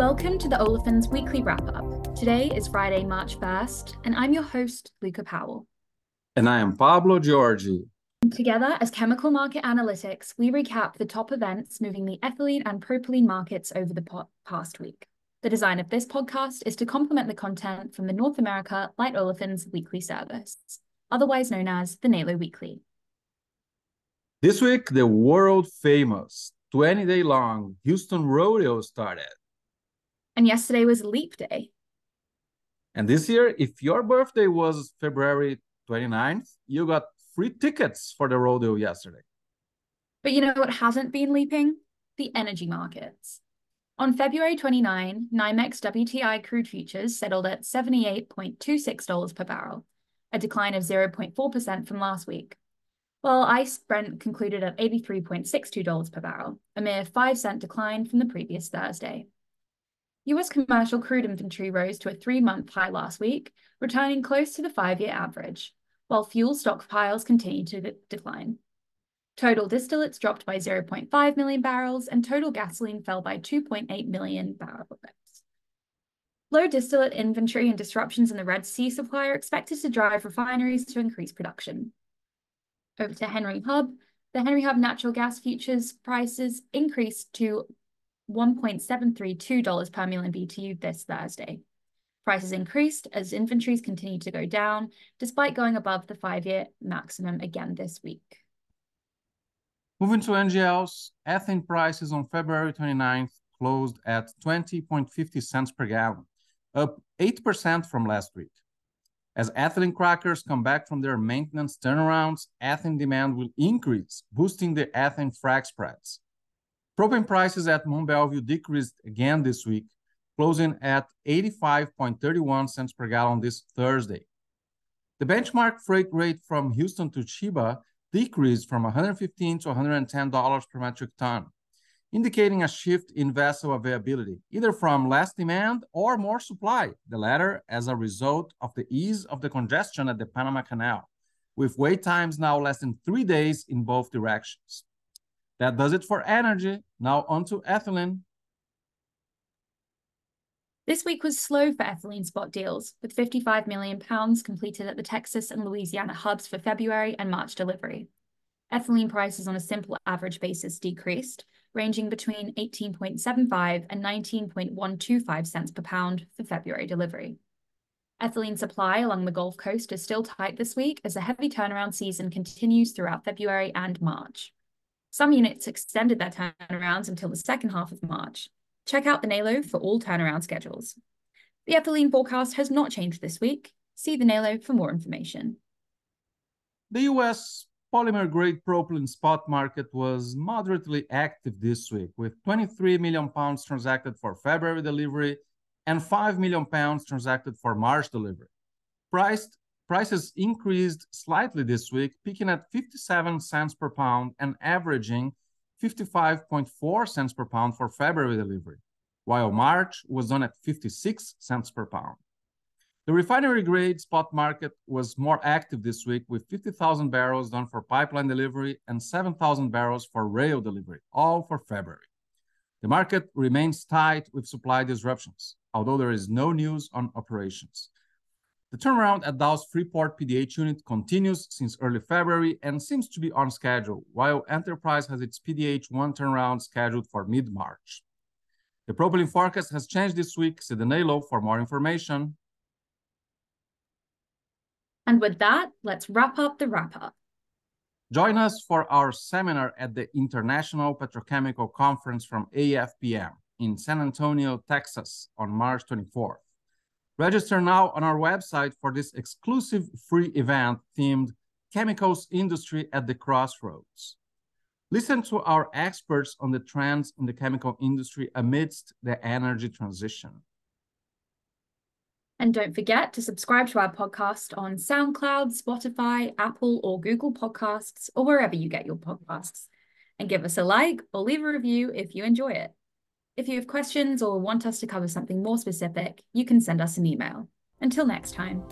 Welcome to the Olefins Weekly Wrap Up. Today is Friday, March 1st, and I'm your host, Luca Powell. And I am Pablo Giorgi. Together, as Chemical Market Analytics, we recap the top events moving the ethylene and propylene markets over the past week. The design of this podcast is to complement the content from the North America Light Olefins Weekly Service, otherwise known as the NALO Weekly. This week, the world famous 20 day long Houston Rodeo started. And yesterday was Leap Day. And this year, if your birthday was February 29th, you got free tickets for the rodeo yesterday. But you know what hasn't been leaping? The energy markets. On February 29, NYMEX WTI crude futures settled at $78.26 per barrel, a decline of 0.4% from last week. While ICE Brent concluded at $83.62 per barrel, a mere 5 cent decline from the previous Thursday. US commercial crude inventory rose to a three month high last week, returning close to the five year average, while fuel stockpiles continue to decline. Total distillates dropped by 0.5 million barrels, and total gasoline fell by 2.8 million barrels. Low distillate inventory and disruptions in the Red Sea supply are expected to drive refineries to increase production. Over to Henry Hub. The Henry Hub natural gas futures prices increased to $1.732 per million BTU this Thursday. Prices increased as inventories continued to go down, despite going above the five-year maximum again this week. Moving to NGLs, ethane prices on February 29th closed at 20.50 cents per gallon, up 8% from last week. As ethylene crackers come back from their maintenance turnarounds, ethane demand will increase, boosting the ethane frac spreads. Propane prices at Mont Belvieu decreased again this week, closing at 85.31 cents per gallon this Thursday. The benchmark freight rate from Houston to Chiba decreased from 115 to $110 per metric ton, indicating a shift in vessel availability, either from less demand or more supply, the latter as a result of the ease of the congestion at the Panama Canal, with wait times now less than three days in both directions. That does it for energy. Now on to ethylene. This week was slow for ethylene spot deals, with 55 million pounds completed at the Texas and Louisiana hubs for February and March delivery. Ethylene prices on a simple average basis decreased, ranging between 18.75 and 19.125 cents per pound for February delivery. Ethylene supply along the Gulf Coast is still tight this week as a heavy turnaround season continues throughout February and March. Some units extended their turnarounds until the second half of March. Check out the NALO for all turnaround schedules. The ethylene forecast has not changed this week. See the NALO for more information. The US polymer grade propylene spot market was moderately active this week, with 23 million pounds transacted for February delivery and 5 million pounds transacted for March delivery. Priced Prices increased slightly this week, peaking at 57 cents per pound and averaging 55.4 cents per pound for February delivery, while March was done at 56 cents per pound. The refinery grade spot market was more active this week with 50,000 barrels done for pipeline delivery and 7,000 barrels for rail delivery, all for February. The market remains tight with supply disruptions, although there is no news on operations. The turnaround at Dow's Freeport PDH unit continues since early February and seems to be on schedule, while Enterprise has its PDH-1 turnaround scheduled for mid-March. The propylene forecast has changed this week. See the NALO for more information. And with that, let's wrap up the wrap-up. Join us for our seminar at the International Petrochemical Conference from AFPM in San Antonio, Texas on March 24th. Register now on our website for this exclusive free event themed Chemicals Industry at the Crossroads. Listen to our experts on the trends in the chemical industry amidst the energy transition. And don't forget to subscribe to our podcast on SoundCloud, Spotify, Apple, or Google Podcasts, or wherever you get your podcasts. And give us a like or leave a review if you enjoy it. If you have questions or want us to cover something more specific, you can send us an email. Until next time.